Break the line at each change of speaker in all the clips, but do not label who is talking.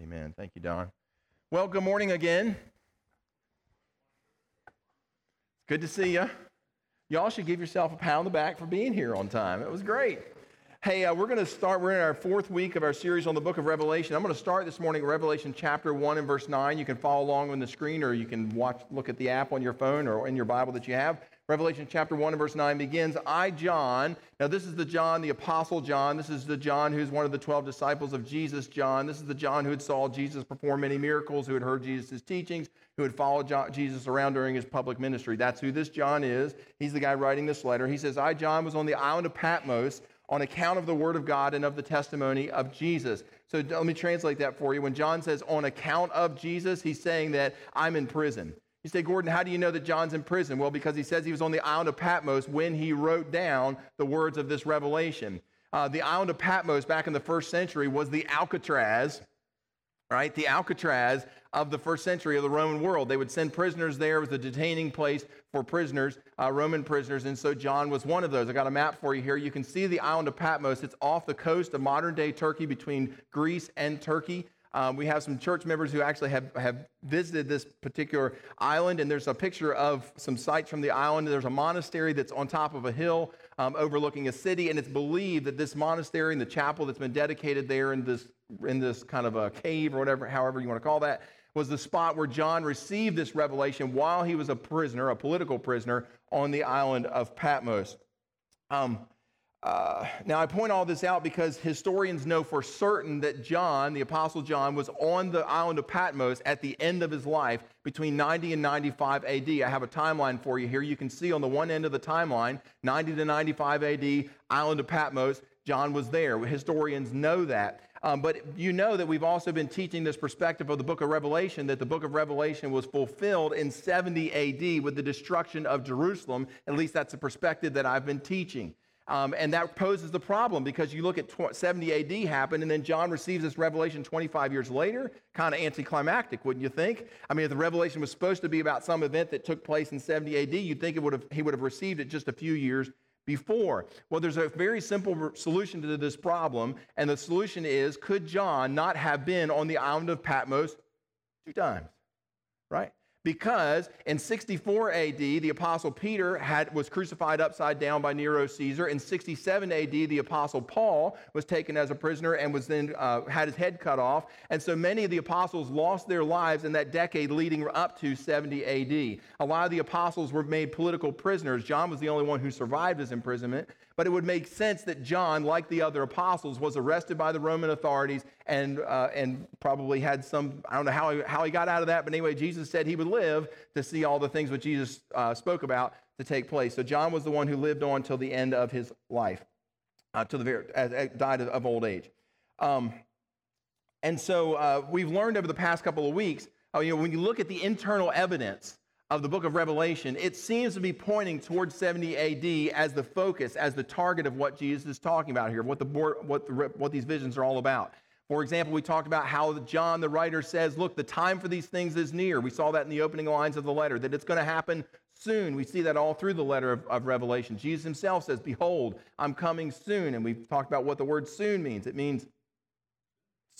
Amen. Thank you, Don. Well, good morning again. It's good to see you. Y'all should give yourself a pound on the back for being here on time. It was great. Hey, uh, we're going to start. We're in our fourth week of our series on the book of Revelation. I'm going to start this morning, Revelation chapter 1 and verse 9. You can follow along on the screen or you can watch, look at the app on your phone or in your Bible that you have. Revelation chapter 1 and verse 9 begins I, John. Now, this is the John, the Apostle John. This is the John who's one of the 12 disciples of Jesus, John. This is the John who had saw Jesus perform many miracles, who had heard Jesus' teachings, who had followed Jesus around during his public ministry. That's who this John is. He's the guy writing this letter. He says, I, John, was on the island of Patmos on account of the word of God and of the testimony of Jesus. So let me translate that for you. When John says on account of Jesus, he's saying that I'm in prison. You say, Gordon, how do you know that John's in prison? Well, because he says he was on the island of Patmos when he wrote down the words of this revelation. Uh, the island of Patmos back in the first century was the Alcatraz, right? The Alcatraz of the first century of the Roman world. They would send prisoners there. It was a detaining place for prisoners, uh, Roman prisoners. And so John was one of those. I got a map for you here. You can see the island of Patmos. It's off the coast of modern day Turkey between Greece and Turkey. Um, we have some church members who actually have, have visited this particular island, and there's a picture of some sites from the island. There's a monastery that's on top of a hill um, overlooking a city, and it's believed that this monastery and the chapel that's been dedicated there in this, in this kind of a cave or whatever, however you want to call that, was the spot where John received this revelation while he was a prisoner, a political prisoner, on the island of Patmos. Um, uh, now, I point all this out because historians know for certain that John, the Apostle John, was on the island of Patmos at the end of his life between 90 and 95 AD. I have a timeline for you here. You can see on the one end of the timeline, 90 to 95 AD, island of Patmos, John was there. Historians know that. Um, but you know that we've also been teaching this perspective of the book of Revelation, that the book of Revelation was fulfilled in 70 AD with the destruction of Jerusalem. At least that's the perspective that I've been teaching. Um, and that poses the problem because you look at 70 AD happened, and then John receives this revelation 25 years later. Kind of anticlimactic, wouldn't you think? I mean, if the revelation was supposed to be about some event that took place in 70 AD, you'd think it would have, he would have received it just a few years before. Well, there's a very simple solution to this problem, and the solution is could John not have been on the island of Patmos two times? Right? Because in 64 AD, the Apostle Peter had, was crucified upside down by Nero Caesar. In 67 AD, the Apostle Paul was taken as a prisoner and was then uh, had his head cut off. And so many of the apostles lost their lives in that decade leading up to 70 AD. A lot of the apostles were made political prisoners. John was the only one who survived his imprisonment. But it would make sense that John, like the other apostles, was arrested by the Roman authorities and, uh, and probably had some, I don't know how he, how he got out of that, but anyway, Jesus said he would live to see all the things which Jesus uh, spoke about to take place. So John was the one who lived on till the end of his life, uh, to the very, uh, died of, old age. Um, and so uh, we've learned over the past couple of weeks, uh, you know, when you look at the internal evidence of the book of Revelation, it seems to be pointing towards 70 AD as the focus, as the target of what Jesus is talking about here, what, the, what, the, what these visions are all about. For example, we talked about how John, the writer, says, Look, the time for these things is near. We saw that in the opening lines of the letter, that it's going to happen soon. We see that all through the letter of, of Revelation. Jesus himself says, Behold, I'm coming soon. And we've talked about what the word soon means. It means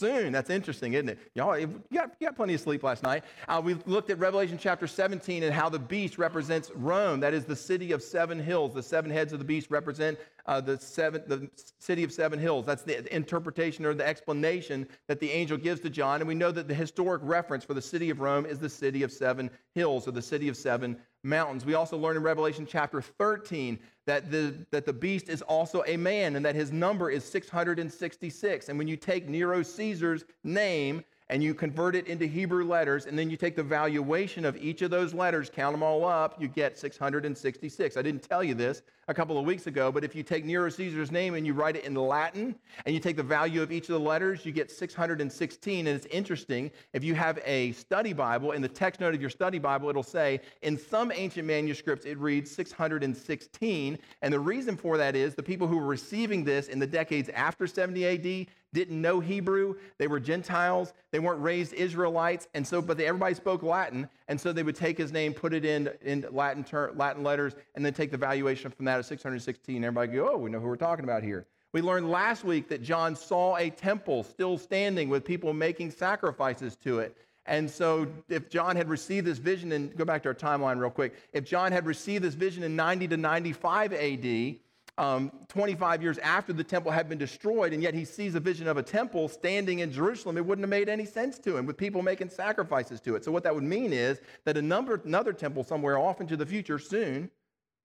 soon. That's interesting, isn't it? Y'all, you got, you got plenty of sleep last night. Uh, we looked at Revelation chapter 17 and how the beast represents Rome. That is the city of seven hills. The seven heads of the beast represent uh, the, seven, the city of seven hills. That's the interpretation or the explanation that the angel gives to John. And we know that the historic reference for the city of Rome is the city of seven hills or the city of seven mountains. We also learn in Revelation chapter 13 that the, that the beast is also a man and that his number is 666. And when you take Nero Caesar's name and you convert it into Hebrew letters, and then you take the valuation of each of those letters, count them all up, you get 666. I didn't tell you this a couple of weeks ago, but if you take Nero Caesar's name and you write it in Latin, and you take the value of each of the letters, you get 616. And it's interesting, if you have a study Bible, in the text note of your study Bible, it'll say, in some ancient manuscripts, it reads 616. And the reason for that is the people who were receiving this in the decades after 70 AD didn't know Hebrew. They were Gentiles. They weren't raised Israelites. And so, but they, everybody spoke Latin. And so they would take his name, put it in, in Latin, ter- Latin letters, and then take the valuation from that of 616. Everybody go, oh, we know who we're talking about here. We learned last week that John saw a temple still standing with people making sacrifices to it. And so, if John had received this vision, and go back to our timeline real quick, if John had received this vision in 90 to 95 AD, um, 25 years after the temple had been destroyed, and yet he sees a vision of a temple standing in Jerusalem, it wouldn't have made any sense to him with people making sacrifices to it. So, what that would mean is that a number, another temple somewhere off into the future soon,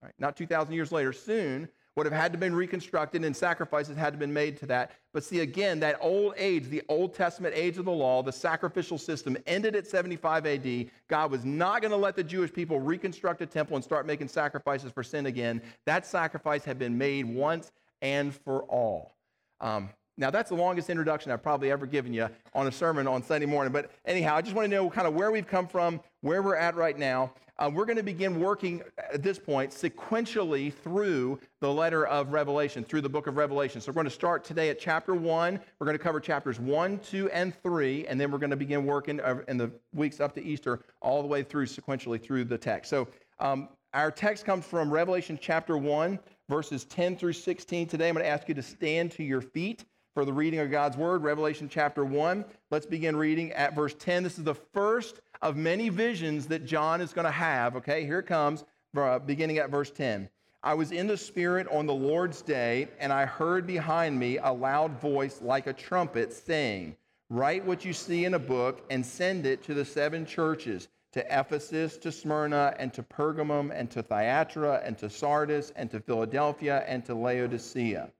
right, not 2,000 years later, soon, would have had to been reconstructed and sacrifices had to been made to that. But see, again, that old age, the Old Testament age of the law, the sacrificial system ended at 75 AD. God was not going to let the Jewish people reconstruct a temple and start making sacrifices for sin again. That sacrifice had been made once and for all. Um, now, that's the longest introduction I've probably ever given you on a sermon on Sunday morning. But anyhow, I just want to know kind of where we've come from, where we're at right now. Uh, we're going to begin working at this point sequentially through the letter of Revelation, through the book of Revelation. So we're going to start today at chapter 1. We're going to cover chapters 1, 2, and 3, and then we're going to begin working in the weeks up to Easter all the way through sequentially through the text. So um, our text comes from Revelation chapter 1, verses 10 through 16. Today I'm going to ask you to stand to your feet for the reading of God's word, Revelation chapter 1. Let's begin reading at verse 10. This is the first of many visions that John is going to have. Okay, here it comes, beginning at verse 10. I was in the Spirit on the Lord's day, and I heard behind me a loud voice like a trumpet saying, Write what you see in a book and send it to the seven churches to Ephesus, to Smyrna, and to Pergamum, and to Thyatira, and to Sardis, and to Philadelphia, and to Laodicea.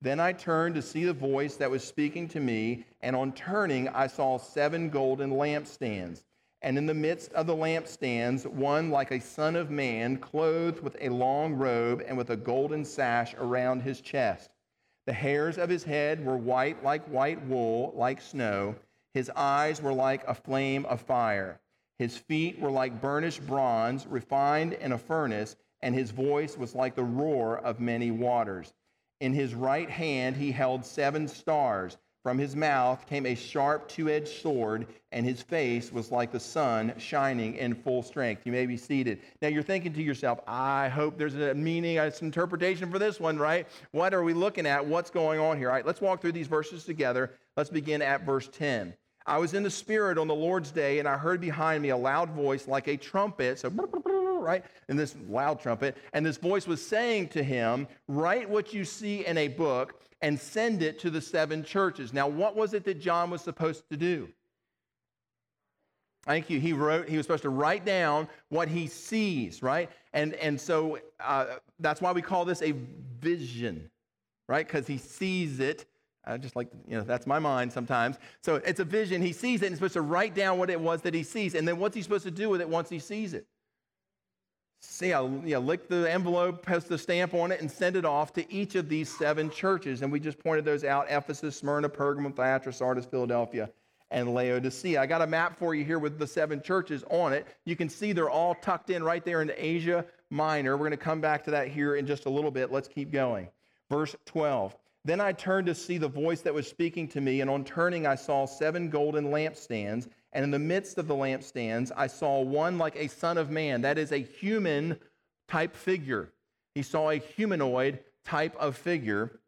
Then I turned to see the voice that was speaking to me, and on turning, I saw seven golden lampstands and in the midst of the lampstands, one like a son of man, clothed with a long robe and with a golden sash around his chest. The hairs of his head were white like white wool, like snow. His eyes were like a flame of fire. His feet were like burnished bronze, refined in a furnace, and his voice was like the roar of many waters. In his right hand he held seven stars. From his mouth came a sharp two edged sword, and his face was like the sun shining in full strength. You may be seated. Now you're thinking to yourself, I hope there's a meaning, uh, an interpretation for this one, right? What are we looking at? What's going on here? All right, let's walk through these verses together. Let's begin at verse 10. I was in the Spirit on the Lord's day, and I heard behind me a loud voice like a trumpet. So, right? And this loud trumpet. And this voice was saying to him, Write what you see in a book and send it to the seven churches. Now, what was it that John was supposed to do? Thank you. He wrote, he was supposed to write down what he sees, right? And, and so uh, that's why we call this a vision, right? Because he sees it. I just like, you know, that's my mind sometimes. So it's a vision. He sees it and he's supposed to write down what it was that he sees. And then what's he supposed to do with it once he sees it? See, I you know, lick the envelope, post the stamp on it, and send it off to each of these seven churches. And we just pointed those out Ephesus, Smyrna, Pergamum, Thyatira, Sardis, Philadelphia, and Laodicea. I got a map for you here with the seven churches on it. You can see they're all tucked in right there in Asia Minor. We're going to come back to that here in just a little bit. Let's keep going. Verse 12. Then I turned to see the voice that was speaking to me, and on turning, I saw seven golden lampstands and in the midst of the lampstands, I saw one like a son of man. That is a human type figure. He saw a humanoid type of figure,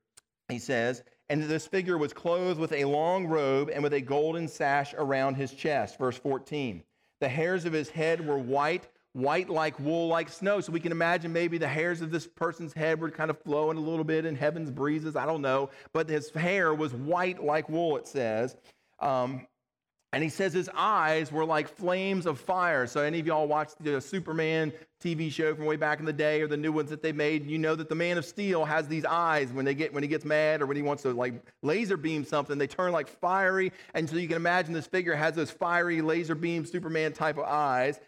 he says, and this figure was clothed with a long robe and with a golden sash around his chest. Verse 14. The hairs of his head were white, white like wool, like snow. So we can imagine maybe the hairs of this person's head were kind of flowing a little bit in heaven's breezes. I don't know. But his hair was white like wool, it says. Um, and he says his eyes were like flames of fire. So, any of y'all watched the Superman TV show from way back in the day or the new ones that they made, you know that the Man of Steel has these eyes when, they get, when he gets mad or when he wants to like laser beam something, they turn like fiery. And so you can imagine this figure has those fiery laser beam Superman type of eyes.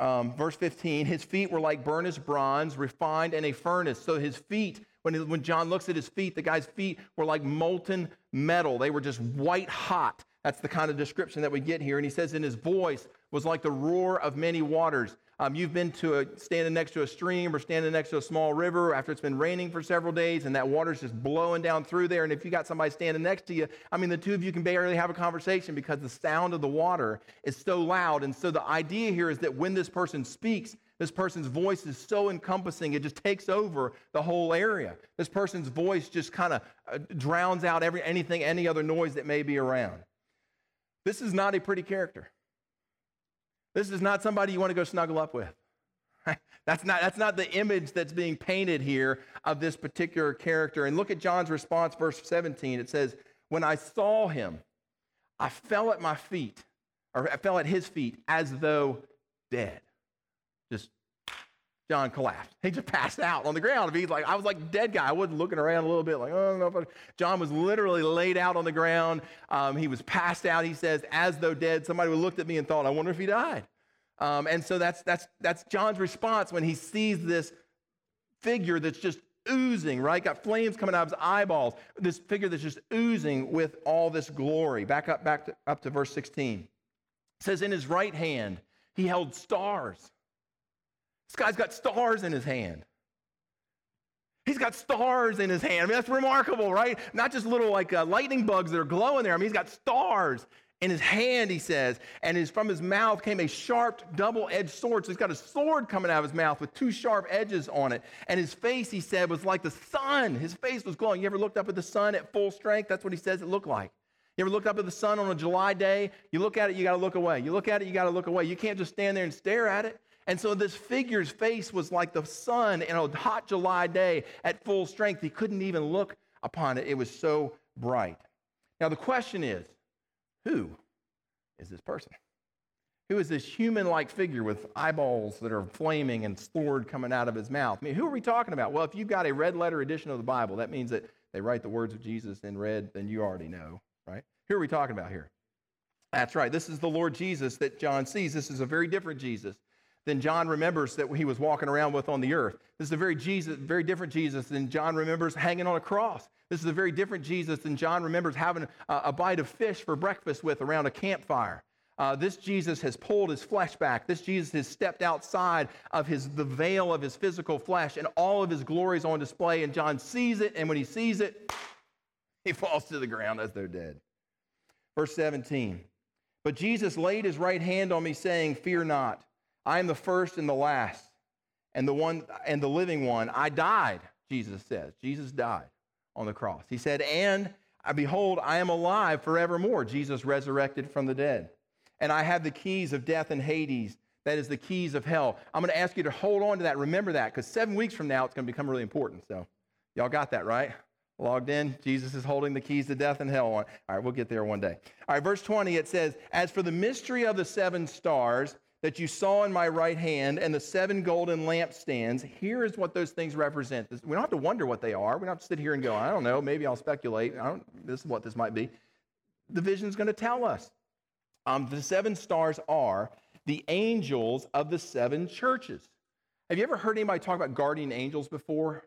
Um, verse 15, his feet were like burnished bronze, refined in a furnace. So his feet, when, when John looks at his feet, the guy's feet were like molten metal. They were just white hot. That's the kind of description that we get here. And he says, in his voice was like the roar of many waters. Um, you've been to a, standing next to a stream or standing next to a small river after it's been raining for several days and that water's just blowing down through there. And if you got somebody standing next to you, I mean, the two of you can barely have a conversation because the sound of the water is so loud. And so the idea here is that when this person speaks, This person's voice is so encompassing, it just takes over the whole area. This person's voice just kind of uh, drowns out every, anything, any other noise that may be around. This is not a pretty character. This is not somebody you want to go snuggle up with. That's not, that's not the image that's being painted here of this particular character. And look at John's response, verse 17. It says, When I saw him, I fell at my feet, or I fell at his feet as though dead. John collapsed. He just passed out on the ground. He's like, I was like dead guy. I wasn't looking around a little bit, like, oh, no. John was literally laid out on the ground. Um, he was passed out, he says, as though dead. Somebody looked at me and thought, I wonder if he died. Um, and so that's, that's, that's John's response when he sees this figure that's just oozing, right? Got flames coming out of his eyeballs. This figure that's just oozing with all this glory. Back up, back to, up to verse 16. It says, In his right hand, he held stars. This guy's got stars in his hand. He's got stars in his hand. I mean, that's remarkable, right? Not just little like uh, lightning bugs that are glowing there. I mean, he's got stars in his hand, he says, and his, from his mouth came a sharp, double edged sword. So he's got a sword coming out of his mouth with two sharp edges on it. And his face, he said, was like the sun. His face was glowing. You ever looked up at the sun at full strength? That's what he says it looked like. You ever looked up at the sun on a July day? You look at it, you got to look away. You look at it, you got to look away. You can't just stand there and stare at it. And so this figure's face was like the sun in a hot July day at full strength. He couldn't even look upon it, it was so bright. Now, the question is who is this person? Who is this human like figure with eyeballs that are flaming and sword coming out of his mouth? I mean, who are we talking about? Well, if you've got a red letter edition of the Bible, that means that they write the words of Jesus in red, then you already know, right? Who are we talking about here? That's right. This is the Lord Jesus that John sees. This is a very different Jesus than John remembers that he was walking around with on the earth. This is a very Jesus, very different Jesus than John remembers hanging on a cross. This is a very different Jesus than John remembers having a, a bite of fish for breakfast with around a campfire. Uh, this Jesus has pulled his flesh back. This Jesus has stepped outside of his, the veil of his physical flesh, and all of his glory is on display. And John sees it, and when he sees it, he falls to the ground as though dead. Verse 17 But Jesus laid his right hand on me, saying, Fear not. I am the first and the last, and the one and the living one. I died, Jesus says. Jesus died on the cross. He said, And behold, I am alive forevermore. Jesus resurrected from the dead. And I have the keys of death and Hades. That is the keys of hell. I'm going to ask you to hold on to that. Remember that, because seven weeks from now, it's going to become really important. So, y'all got that, right? Logged in, Jesus is holding the keys to death and hell on. All right, we'll get there one day. All right, verse 20, it says, As for the mystery of the seven stars, that you saw in my right hand and the seven golden lampstands, here is what those things represent. We don't have to wonder what they are. We don't have to sit here and go, I don't know, maybe I'll speculate. I don't, this is what this might be. The vision's going to tell us. Um, the seven stars are the angels of the seven churches. Have you ever heard anybody talk about guardian angels before?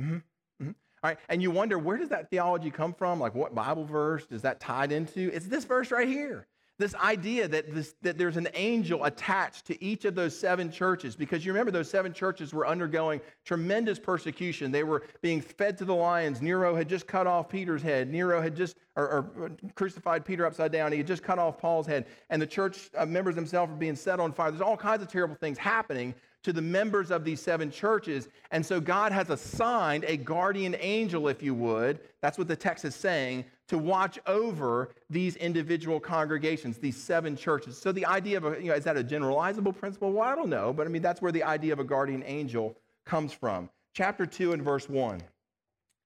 Mm-hmm. Mm-hmm. All right, and you wonder where does that theology come from? Like what Bible verse is that tied into? It's this verse right here. This idea that, this, that there's an angel attached to each of those seven churches, because you remember those seven churches were undergoing tremendous persecution. They were being fed to the lions. Nero had just cut off Peter's head. Nero had just or, or crucified Peter upside down. He had just cut off Paul's head. And the church uh, members themselves were being set on fire. There's all kinds of terrible things happening to the members of these seven churches. And so God has assigned a guardian angel, if you would, that's what the text is saying, to watch over these individual congregations, these seven churches. So the idea of, a, you know, is that a generalizable principle? Well, I don't know, but I mean, that's where the idea of a guardian angel comes from. Chapter 2 and verse 1.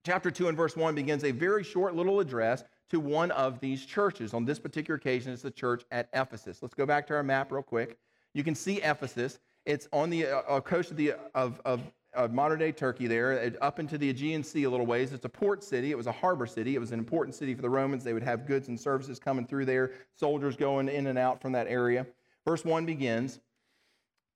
Chapter 2 and verse 1 begins a very short little address to one of these churches. On this particular occasion, it's the church at Ephesus. Let's go back to our map real quick. You can see Ephesus. It's on the uh, uh, coast of, the, of, of, of modern day Turkey there, up into the Aegean Sea a little ways. It's a port city. It was a harbor city. It was an important city for the Romans. They would have goods and services coming through there, soldiers going in and out from that area. Verse 1 begins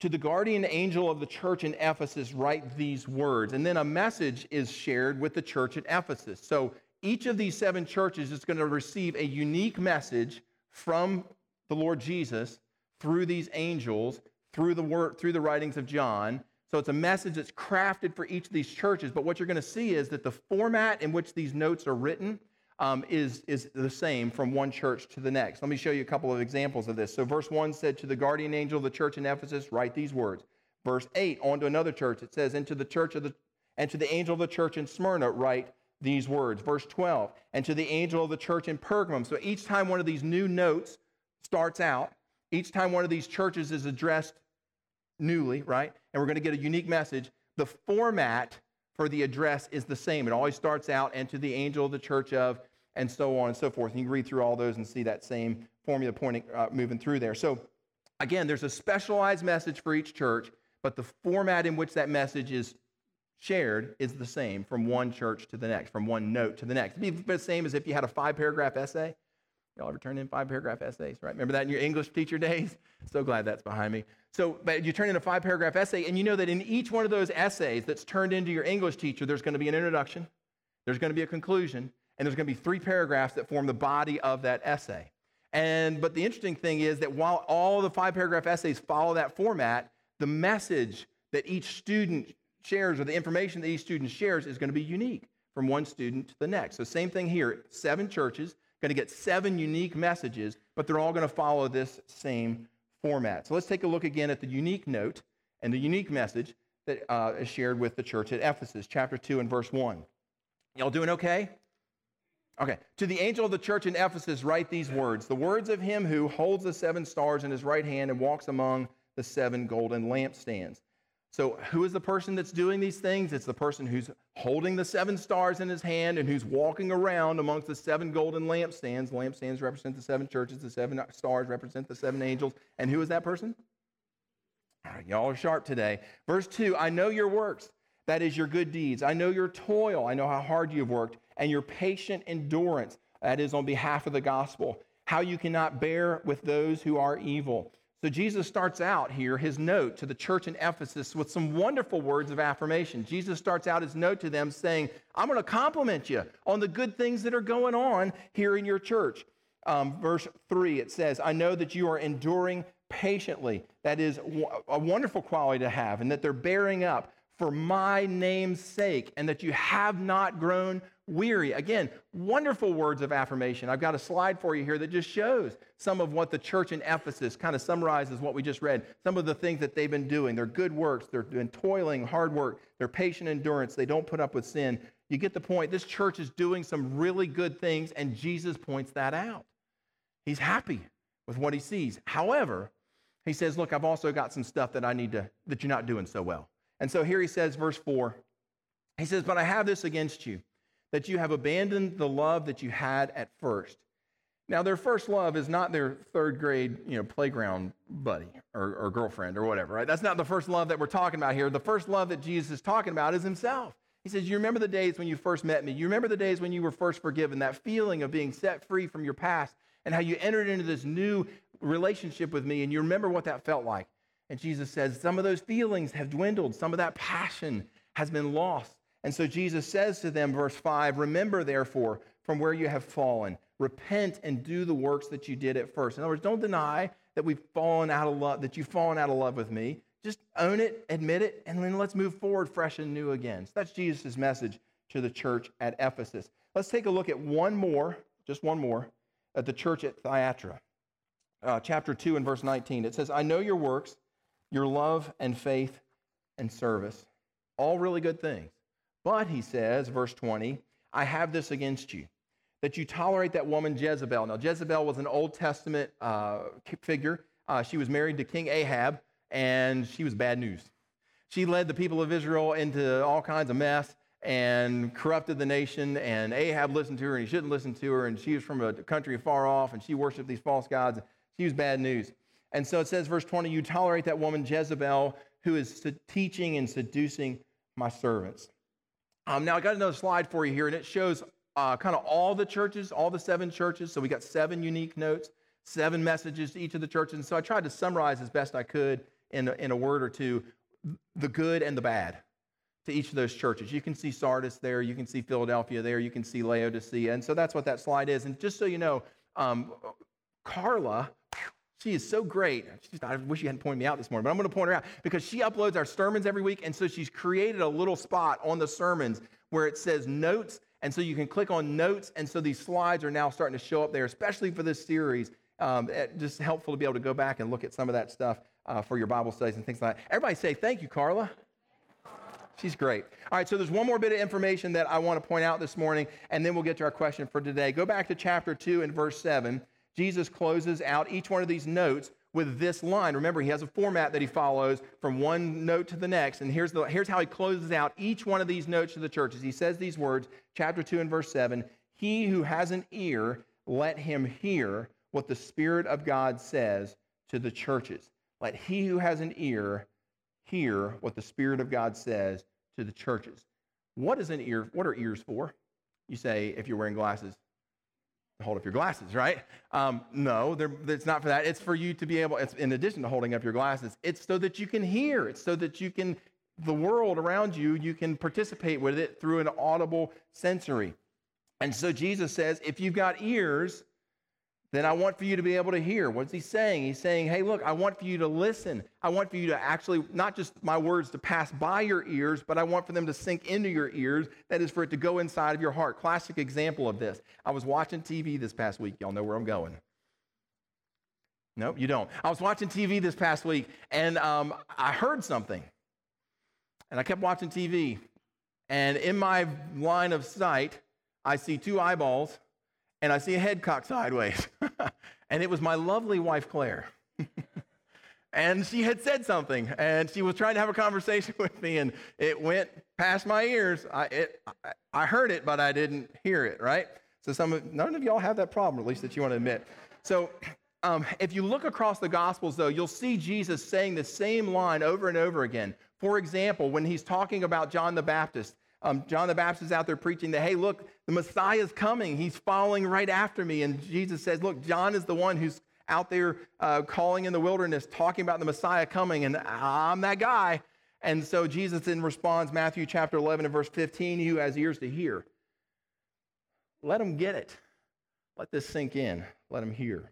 To the guardian angel of the church in Ephesus, write these words. And then a message is shared with the church at Ephesus. So each of these seven churches is going to receive a unique message from the Lord Jesus through these angels through the word, through the writings of John. So it's a message that's crafted for each of these churches. But what you're going to see is that the format in which these notes are written um, is, is the same from one church to the next. Let me show you a couple of examples of this. So, verse 1 said, To the guardian angel of the church in Ephesus, write these words. Verse 8, on to another church, it says, And to the church of the and to the angel of the church in Smyrna, write these words. Verse 12, and to the angel of the church in Pergamum. So each time one of these new notes starts out, each time one of these churches is addressed newly, right? And we're going to get a unique message. The format for the address is the same. It always starts out, and to the angel of the church of, and so on and so forth. And you can read through all those and see that same formula pointing, uh, moving through there. So again, there's a specialized message for each church, but the format in which that message is shared is the same from one church to the next, from one note to the next. It'd be the same as if you had a five paragraph essay. Y'all ever turn in five paragraph essays, right? Remember that in your English teacher days? So glad that's behind me. So, but you turn in a five paragraph essay, and you know that in each one of those essays that's turned into your English teacher, there's going to be an introduction, there's going to be a conclusion, and there's going to be three paragraphs that form the body of that essay. And but the interesting thing is that while all the five paragraph essays follow that format, the message that each student shares or the information that each student shares is going to be unique from one student to the next. So same thing here, seven churches going to get seven unique messages, but they're all going to follow this same format. So let's take a look again at the unique note and the unique message that uh, is shared with the church at Ephesus, chapter 2 and verse 1. Y'all doing okay? Okay. To the angel of the church in Ephesus, write these words The words of him who holds the seven stars in his right hand and walks among the seven golden lampstands. So, who is the person that's doing these things? It's the person who's holding the seven stars in his hand and who's walking around amongst the seven golden lampstands. Lampstands represent the seven churches, the seven stars represent the seven angels. And who is that person? All right, y'all are sharp today. Verse 2 I know your works, that is your good deeds. I know your toil, I know how hard you've worked, and your patient endurance, that is on behalf of the gospel, how you cannot bear with those who are evil so Jesus starts out here his note to the church in Ephesus with some wonderful words of affirmation. Jesus starts out his note to them saying, I'm going to compliment you on the good things that are going on here in your church. Um, verse 3, it says, I know that you are enduring patiently. That is a wonderful quality to have, and that they're bearing up for my name's sake, and that you have not grown weary. Again, wonderful words of affirmation. I've got a slide for you here that just shows some of what the church in Ephesus kind of summarizes what we just read. Some of the things that they've been doing. Their good works, they're doing toiling, hard work, their patient endurance, they don't put up with sin. You get the point. This church is doing some really good things, and Jesus points that out. He's happy with what he sees. However, he says, Look, I've also got some stuff that I need to, that you're not doing so well. And so here he says, verse 4, he says, But I have this against you that you have abandoned the love that you had at first. Now, their first love is not their third grade, you know, playground buddy or, or, girlfriend or whatever, right? That's not the first love that we're talking about here. The first love that Jesus is talking about is himself. He says, You remember the days when you first met me? You remember the days when you were first forgiven, that feeling of being set free from your past and how you entered into this new relationship with me, and you remember what that felt like. And Jesus says, Some of those feelings have dwindled, some of that passion has been lost. And so Jesus says to them, verse 5 Remember, therefore, from where you have fallen, repent and do the works that you did at first. In other words, don't deny that we've fallen out of love, that you've fallen out of love with me. Just own it, admit it, and then let's move forward fresh and new again. So that's Jesus' message to the church at Ephesus. Let's take a look at one more, just one more, at the church at Thyatira. Uh, chapter 2 and verse 19. It says, I know your works, your love and faith and service. All really good things. But, he says, verse 20, I have this against you, that you tolerate that woman Jezebel. Now, Jezebel was an Old Testament uh, figure. Uh, she was married to King Ahab, and she was bad news. She led the people of Israel into all kinds of mess and corrupted the nation. And Ahab listened to her, and he shouldn't listen to her. And she was from a country far off, and she worshiped these false gods. She was bad news. And so it says, verse 20, you tolerate that woman Jezebel who is teaching and seducing my servants. Um, now, I got another slide for you here, and it shows uh, kind of all the churches, all the seven churches. So we got seven unique notes, seven messages to each of the churches. And so I tried to summarize as best I could in a, in a word or two the good and the bad to each of those churches. You can see Sardis there, you can see Philadelphia there, you can see Laodicea. And so that's what that slide is. And just so you know, um, Carla she is so great. I wish you hadn't pointed me out this morning, but I'm going to point her out because she uploads our sermons every week. And so she's created a little spot on the sermons where it says notes And so you can click on notes. And so these slides are now starting to show up there, especially for this series. Um, just helpful to be able to go back and look at some of that stuff uh, for your Bible studies and things like that. Everybody say, Thank you, Carla. She's great. All right, so there's one more bit of information that I want to point out this morning, and then we'll get to our question for today. Go back to chapter 2 and verse 7. Jesus closes out each one of these notes with this line. Remember, he has a format that he follows from one note to the next. And here's, the, here's how he closes out each one of these notes to the churches. He says these words, chapter 2 and verse 7 He who has an ear, let him hear what the Spirit of God says to the churches. Let he who has an ear hear what the Spirit of God says to the churches. What is an ear? What are ears for? You say, if you're wearing glasses, hold up your glasses, right? Um, no, it's not for that. It's for you to be able, it's in addition to holding up your glasses, it's so that you can hear. It's so that you can, the world around you, you can participate with it through an audible sensory. And so Jesus says, if you've got ears, then I want for you to be able to hear. What's he saying? He's saying, hey, look, I want for you to listen. I want for you to actually, not just my words to pass by your ears, but I want for them to sink into your ears. That is for it to go inside of your heart. Classic example of this. I was watching TV this past week. Y'all know where I'm going. Nope, you don't. I was watching TV this past week and um, I heard something. And I kept watching TV. And in my line of sight, I see two eyeballs and I see a head cocked sideways. and it was my lovely wife, Claire. and she had said something, and she was trying to have a conversation with me, and it went past my ears. I, it, I heard it, but I didn't hear it, right? So some of, none of y'all have that problem, at least that you want to admit. So um, if you look across the Gospels, though, you'll see Jesus saying the same line over and over again. For example, when he's talking about John the Baptist, um, John the Baptist is out there preaching that, hey, look, the Messiah is coming. He's following right after me. And Jesus says, look, John is the one who's out there uh, calling in the wilderness, talking about the Messiah coming, and I'm that guy. And so Jesus then responds, Matthew chapter 11 and verse 15, he who has ears to hear, let him get it. Let this sink in. Let him hear.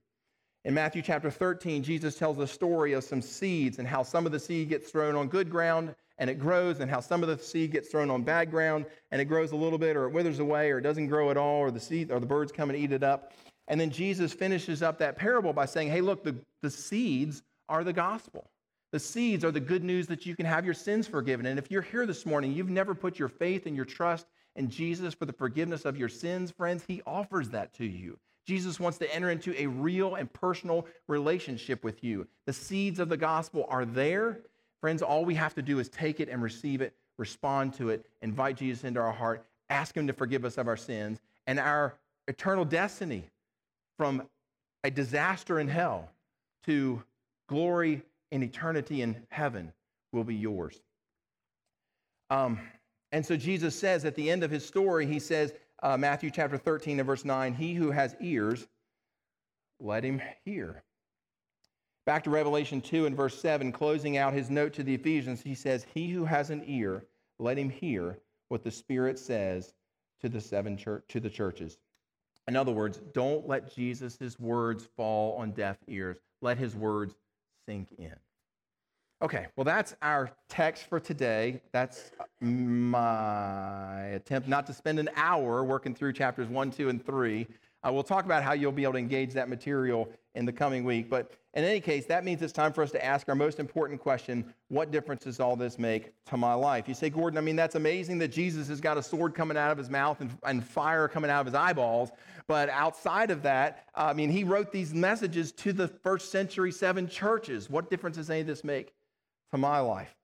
In Matthew chapter 13, Jesus tells a story of some seeds and how some of the seed gets thrown on good ground and it grows, and how some of the seed gets thrown on bad ground and it grows a little bit, or it withers away, or it doesn't grow at all, or the seed or the birds come and eat it up. And then Jesus finishes up that parable by saying, Hey, look, the, the seeds are the gospel. The seeds are the good news that you can have your sins forgiven. And if you're here this morning, you've never put your faith and your trust in Jesus for the forgiveness of your sins, friends, he offers that to you. Jesus wants to enter into a real and personal relationship with you. The seeds of the gospel are there. Friends, all we have to do is take it and receive it, respond to it, invite Jesus into our heart, ask Him to forgive us of our sins, and our eternal destiny from a disaster in hell to glory in eternity in heaven will be yours. Um, and so Jesus says at the end of his story, he says, uh, Matthew chapter 13 and verse 9, He who has ears, let him hear. Back to Revelation 2 and verse 7, closing out his note to the Ephesians, he says, He who has an ear, let him hear what the Spirit says to the seven church, to the churches. In other words, don't let Jesus' words fall on deaf ears. Let his words sink in. Okay, well, that's our text for today. That's my attempt not to spend an hour working through chapters 1, 2, and 3. Uh, we'll talk about how you'll be able to engage that material in the coming week. But in any case, that means it's time for us to ask our most important question what difference does all this make to my life? You say, Gordon, I mean, that's amazing that Jesus has got a sword coming out of his mouth and, and fire coming out of his eyeballs. But outside of that, uh, I mean, he wrote these messages to the first century seven churches. What difference does any of this make to my life?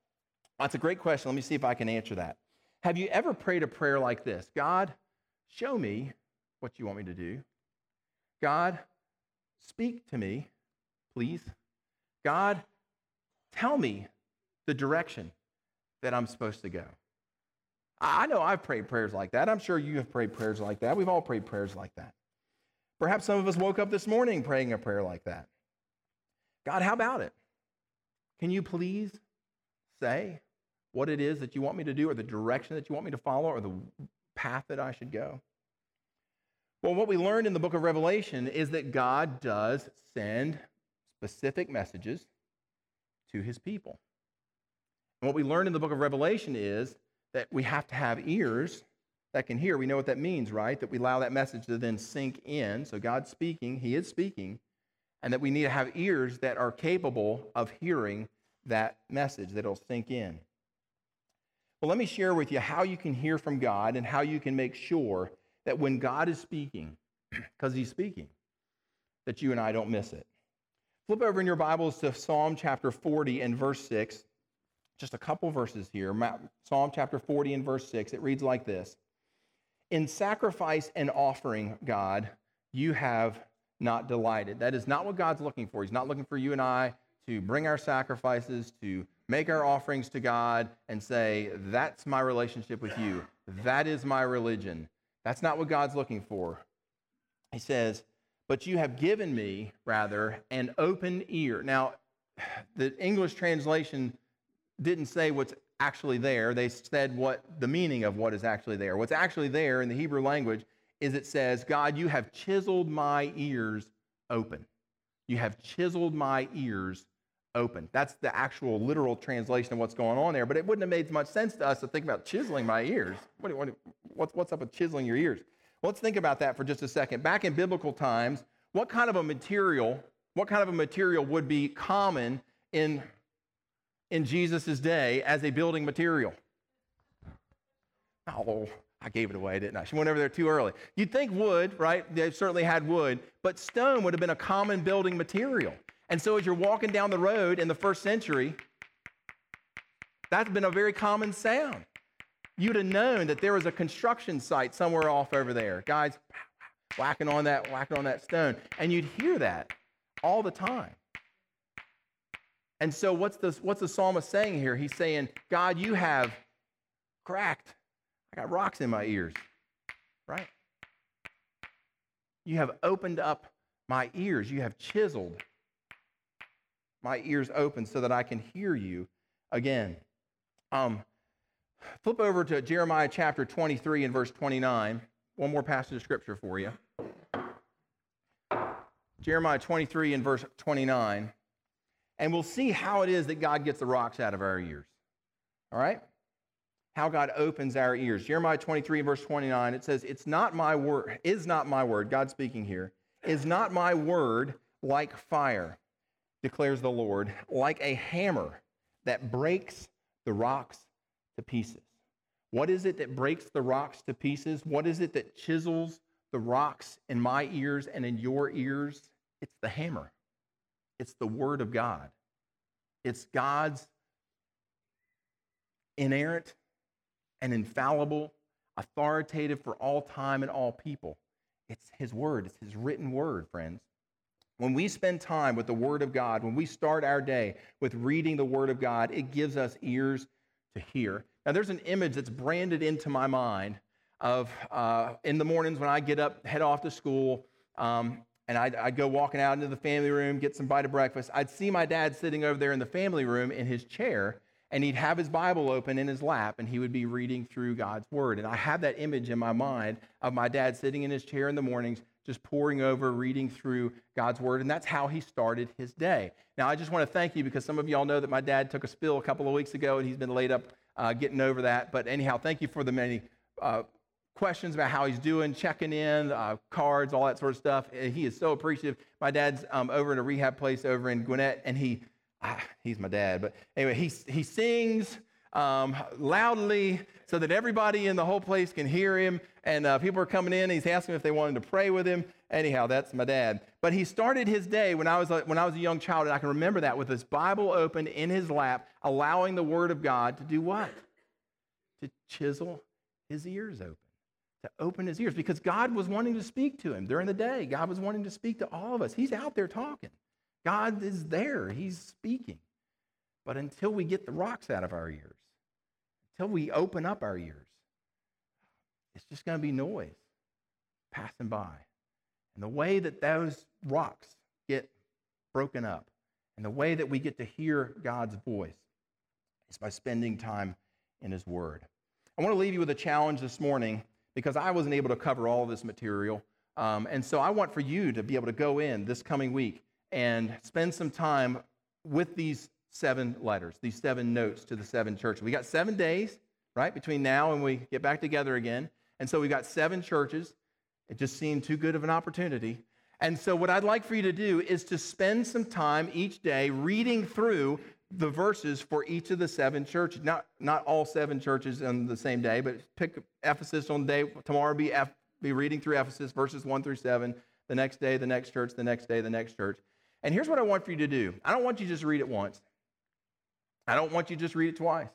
That's a great question. Let me see if I can answer that. Have you ever prayed a prayer like this God, show me what you want me to do. God, speak to me, please. God, tell me the direction that I'm supposed to go. I know I've prayed prayers like that. I'm sure you have prayed prayers like that. We've all prayed prayers like that. Perhaps some of us woke up this morning praying a prayer like that. God, how about it? Can you please say what it is that you want me to do, or the direction that you want me to follow, or the path that I should go? Well, what we learned in the book of Revelation is that God does send specific messages to his people. And what we learned in the book of Revelation is that we have to have ears that can hear. We know what that means, right? That we allow that message to then sink in. So God's speaking, He is speaking, and that we need to have ears that are capable of hearing that message, that it'll sink in. Well, let me share with you how you can hear from God and how you can make sure that when God is speaking, because He's speaking, that you and I don't miss it. Flip over in your Bibles to Psalm chapter 40 and verse 6. Just a couple verses here. Psalm chapter 40 and verse 6. It reads like this In sacrifice and offering, God, you have not delighted. That is not what God's looking for. He's not looking for you and I to bring our sacrifices, to make our offerings to God and say, That's my relationship with you. That is my religion. That's not what God's looking for. He says, But you have given me, rather, an open ear. Now, the English translation didn't say what's actually there. They said what the meaning of what is actually there. What's actually there in the Hebrew language is it says, God, you have chiseled my ears open. You have chiseled my ears open. That's the actual literal translation of what's going on there. But it wouldn't have made much sense to us to think about chiseling my ears. What, what, what's, what's up with chiseling your ears? Let's think about that for just a second. Back in biblical times, what kind of a material, what kind of a material would be common in in Jesus' day as a building material? Oh, I gave it away, didn't I? She went over there too early. You'd think wood, right? They certainly had wood, but stone would have been a common building material. And so as you're walking down the road in the first century, that's been a very common sound. You'd have known that there was a construction site somewhere off over there. Guys whacking on that, whacking on that stone. And you'd hear that all the time. And so, what's the, what's the psalmist saying here? He's saying, God, you have cracked. I got rocks in my ears, right? You have opened up my ears. You have chiseled my ears open so that I can hear you again. Um, flip over to Jeremiah chapter 23 and verse 29. One more passage of scripture for you. Jeremiah 23 and verse 29 and we'll see how it is that God gets the rocks out of our ears. All right? How God opens our ears. Jeremiah 23, and verse 29, it says, It's not my word, is not my word, God speaking here, is not my word like fire, declares the Lord, like a hammer that breaks the rocks to pieces. What is it that breaks the rocks to pieces? What is it that chisels the rocks in my ears and in your ears? It's the hammer. It's the Word of God. It's God's inerrant and infallible, authoritative for all time and all people. It's His Word, it's His written Word, friends. When we spend time with the Word of God, when we start our day with reading the Word of God, it gives us ears to hear. Now, there's an image that's branded into my mind of uh, in the mornings when I get up, head off to school, um, and I'd, I'd, go walking out into the family room, get some bite of breakfast. I'd see my dad sitting over there in the family room in his chair, and he'd have his Bible open in his lap, and he would be reading through God's Word. And I have that image in my mind of my dad sitting in his chair in the mornings, just poring over, reading through God's Word. And that's how he started his day. Now, I just want to thank you because some of y'all know that my dad took a spill a couple of weeks ago, and he's been laid up uh, getting over that. But anyhow, thank you for the many uh, questions about how he's doing, checking in, uh, cards, all that sort of stuff. He is so appreciative. My dad's um, over in a rehab place over in Gwinnett, and he, ah, he's my dad, but anyway, he, he sings um, loudly so that everybody in the whole place can hear him. And uh, people are coming in. He's asking if they wanted to pray with him. Anyhow, that's my dad. But he started his day when I was a, when I was a young child, and I can remember that with his Bible open in his lap, allowing the Word of God to do what? To chisel his ears open to open his ears because God was wanting to speak to him during the day. God was wanting to speak to all of us. He's out there talking. God is there. He's speaking. But until we get the rocks out of our ears, until we open up our ears, it's just going to be noise passing by. And the way that those rocks get broken up and the way that we get to hear God's voice is by spending time in His Word. I want to leave you with a challenge this morning because I wasn't able to cover all this material. Um, and so I want for you to be able to go in this coming week and spend some time with these seven letters, these seven notes to the seven churches. We got seven days, right, between now and we get back together again. And so we got seven churches. It just seemed too good of an opportunity. And so, what I'd like for you to do is to spend some time each day reading through the verses for each of the seven churches. Not, not all seven churches on the same day, but pick Ephesus on day. Tomorrow be, F, be reading through Ephesus, verses 1 through 7. The next day, the next church, the next day, the next church. And here's what I want for you to do I don't want you to just read it once, I don't want you to just read it twice.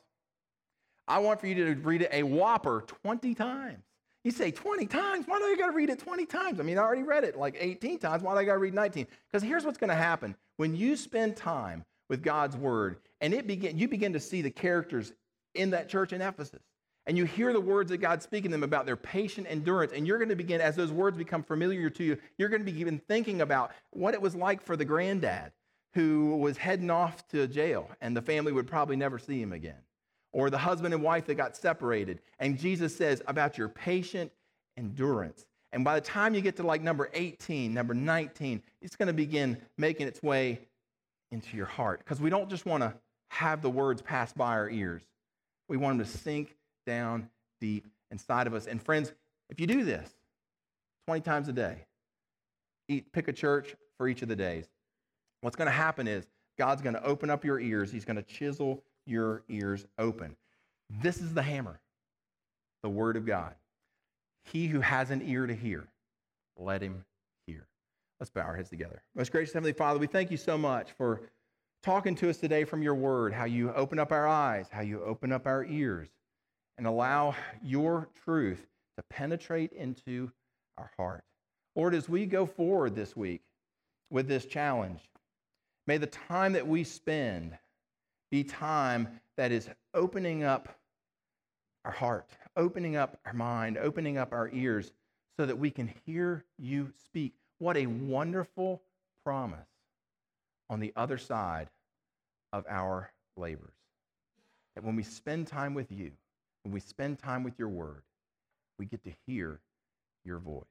I want for you to read it a whopper 20 times. You say 20 times? Why do I got to read it 20 times? I mean, I already read it like 18 times. Why do I got to read 19? Because here's what's going to happen. When you spend time with God's word and it begin, you begin to see the characters in that church in Ephesus, and you hear the words that God's speaking to them about their patient endurance, and you're going to begin, as those words become familiar to you, you're going to begin thinking about what it was like for the granddad who was heading off to jail, and the family would probably never see him again or the husband and wife that got separated. And Jesus says about your patient endurance. And by the time you get to like number 18, number 19, it's going to begin making its way into your heart. Because we don't just want to have the words pass by our ears, we want them to sink down deep inside of us. And friends, if you do this 20 times a day, eat, pick a church for each of the days, what's going to happen is God's going to open up your ears, He's going to chisel your ears open. This is the hammer, the Word of God. He who has an ear to hear, let him hear. Let's bow our heads together. Most gracious Heavenly Father, we thank you so much for talking to us today from your Word, how you open up our eyes, how you open up our ears, and allow your truth to penetrate into our heart. Lord, as we go forward this week with this challenge, may the time that we spend be time that is opening up our heart, opening up our mind, opening up our ears so that we can hear you speak. What a wonderful promise on the other side of our labors. That when we spend time with you, when we spend time with your word, we get to hear your voice.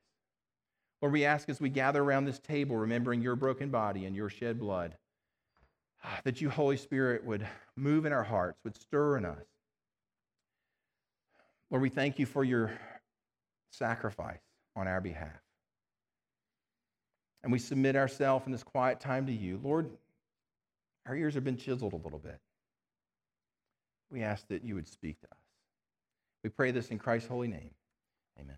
Lord, we ask as we gather around this table, remembering your broken body and your shed blood, that you, Holy Spirit, would move in our hearts, would stir in us. Lord, we thank you for your sacrifice on our behalf. And we submit ourselves in this quiet time to you. Lord, our ears have been chiseled a little bit. We ask that you would speak to us. We pray this in Christ's holy name. Amen.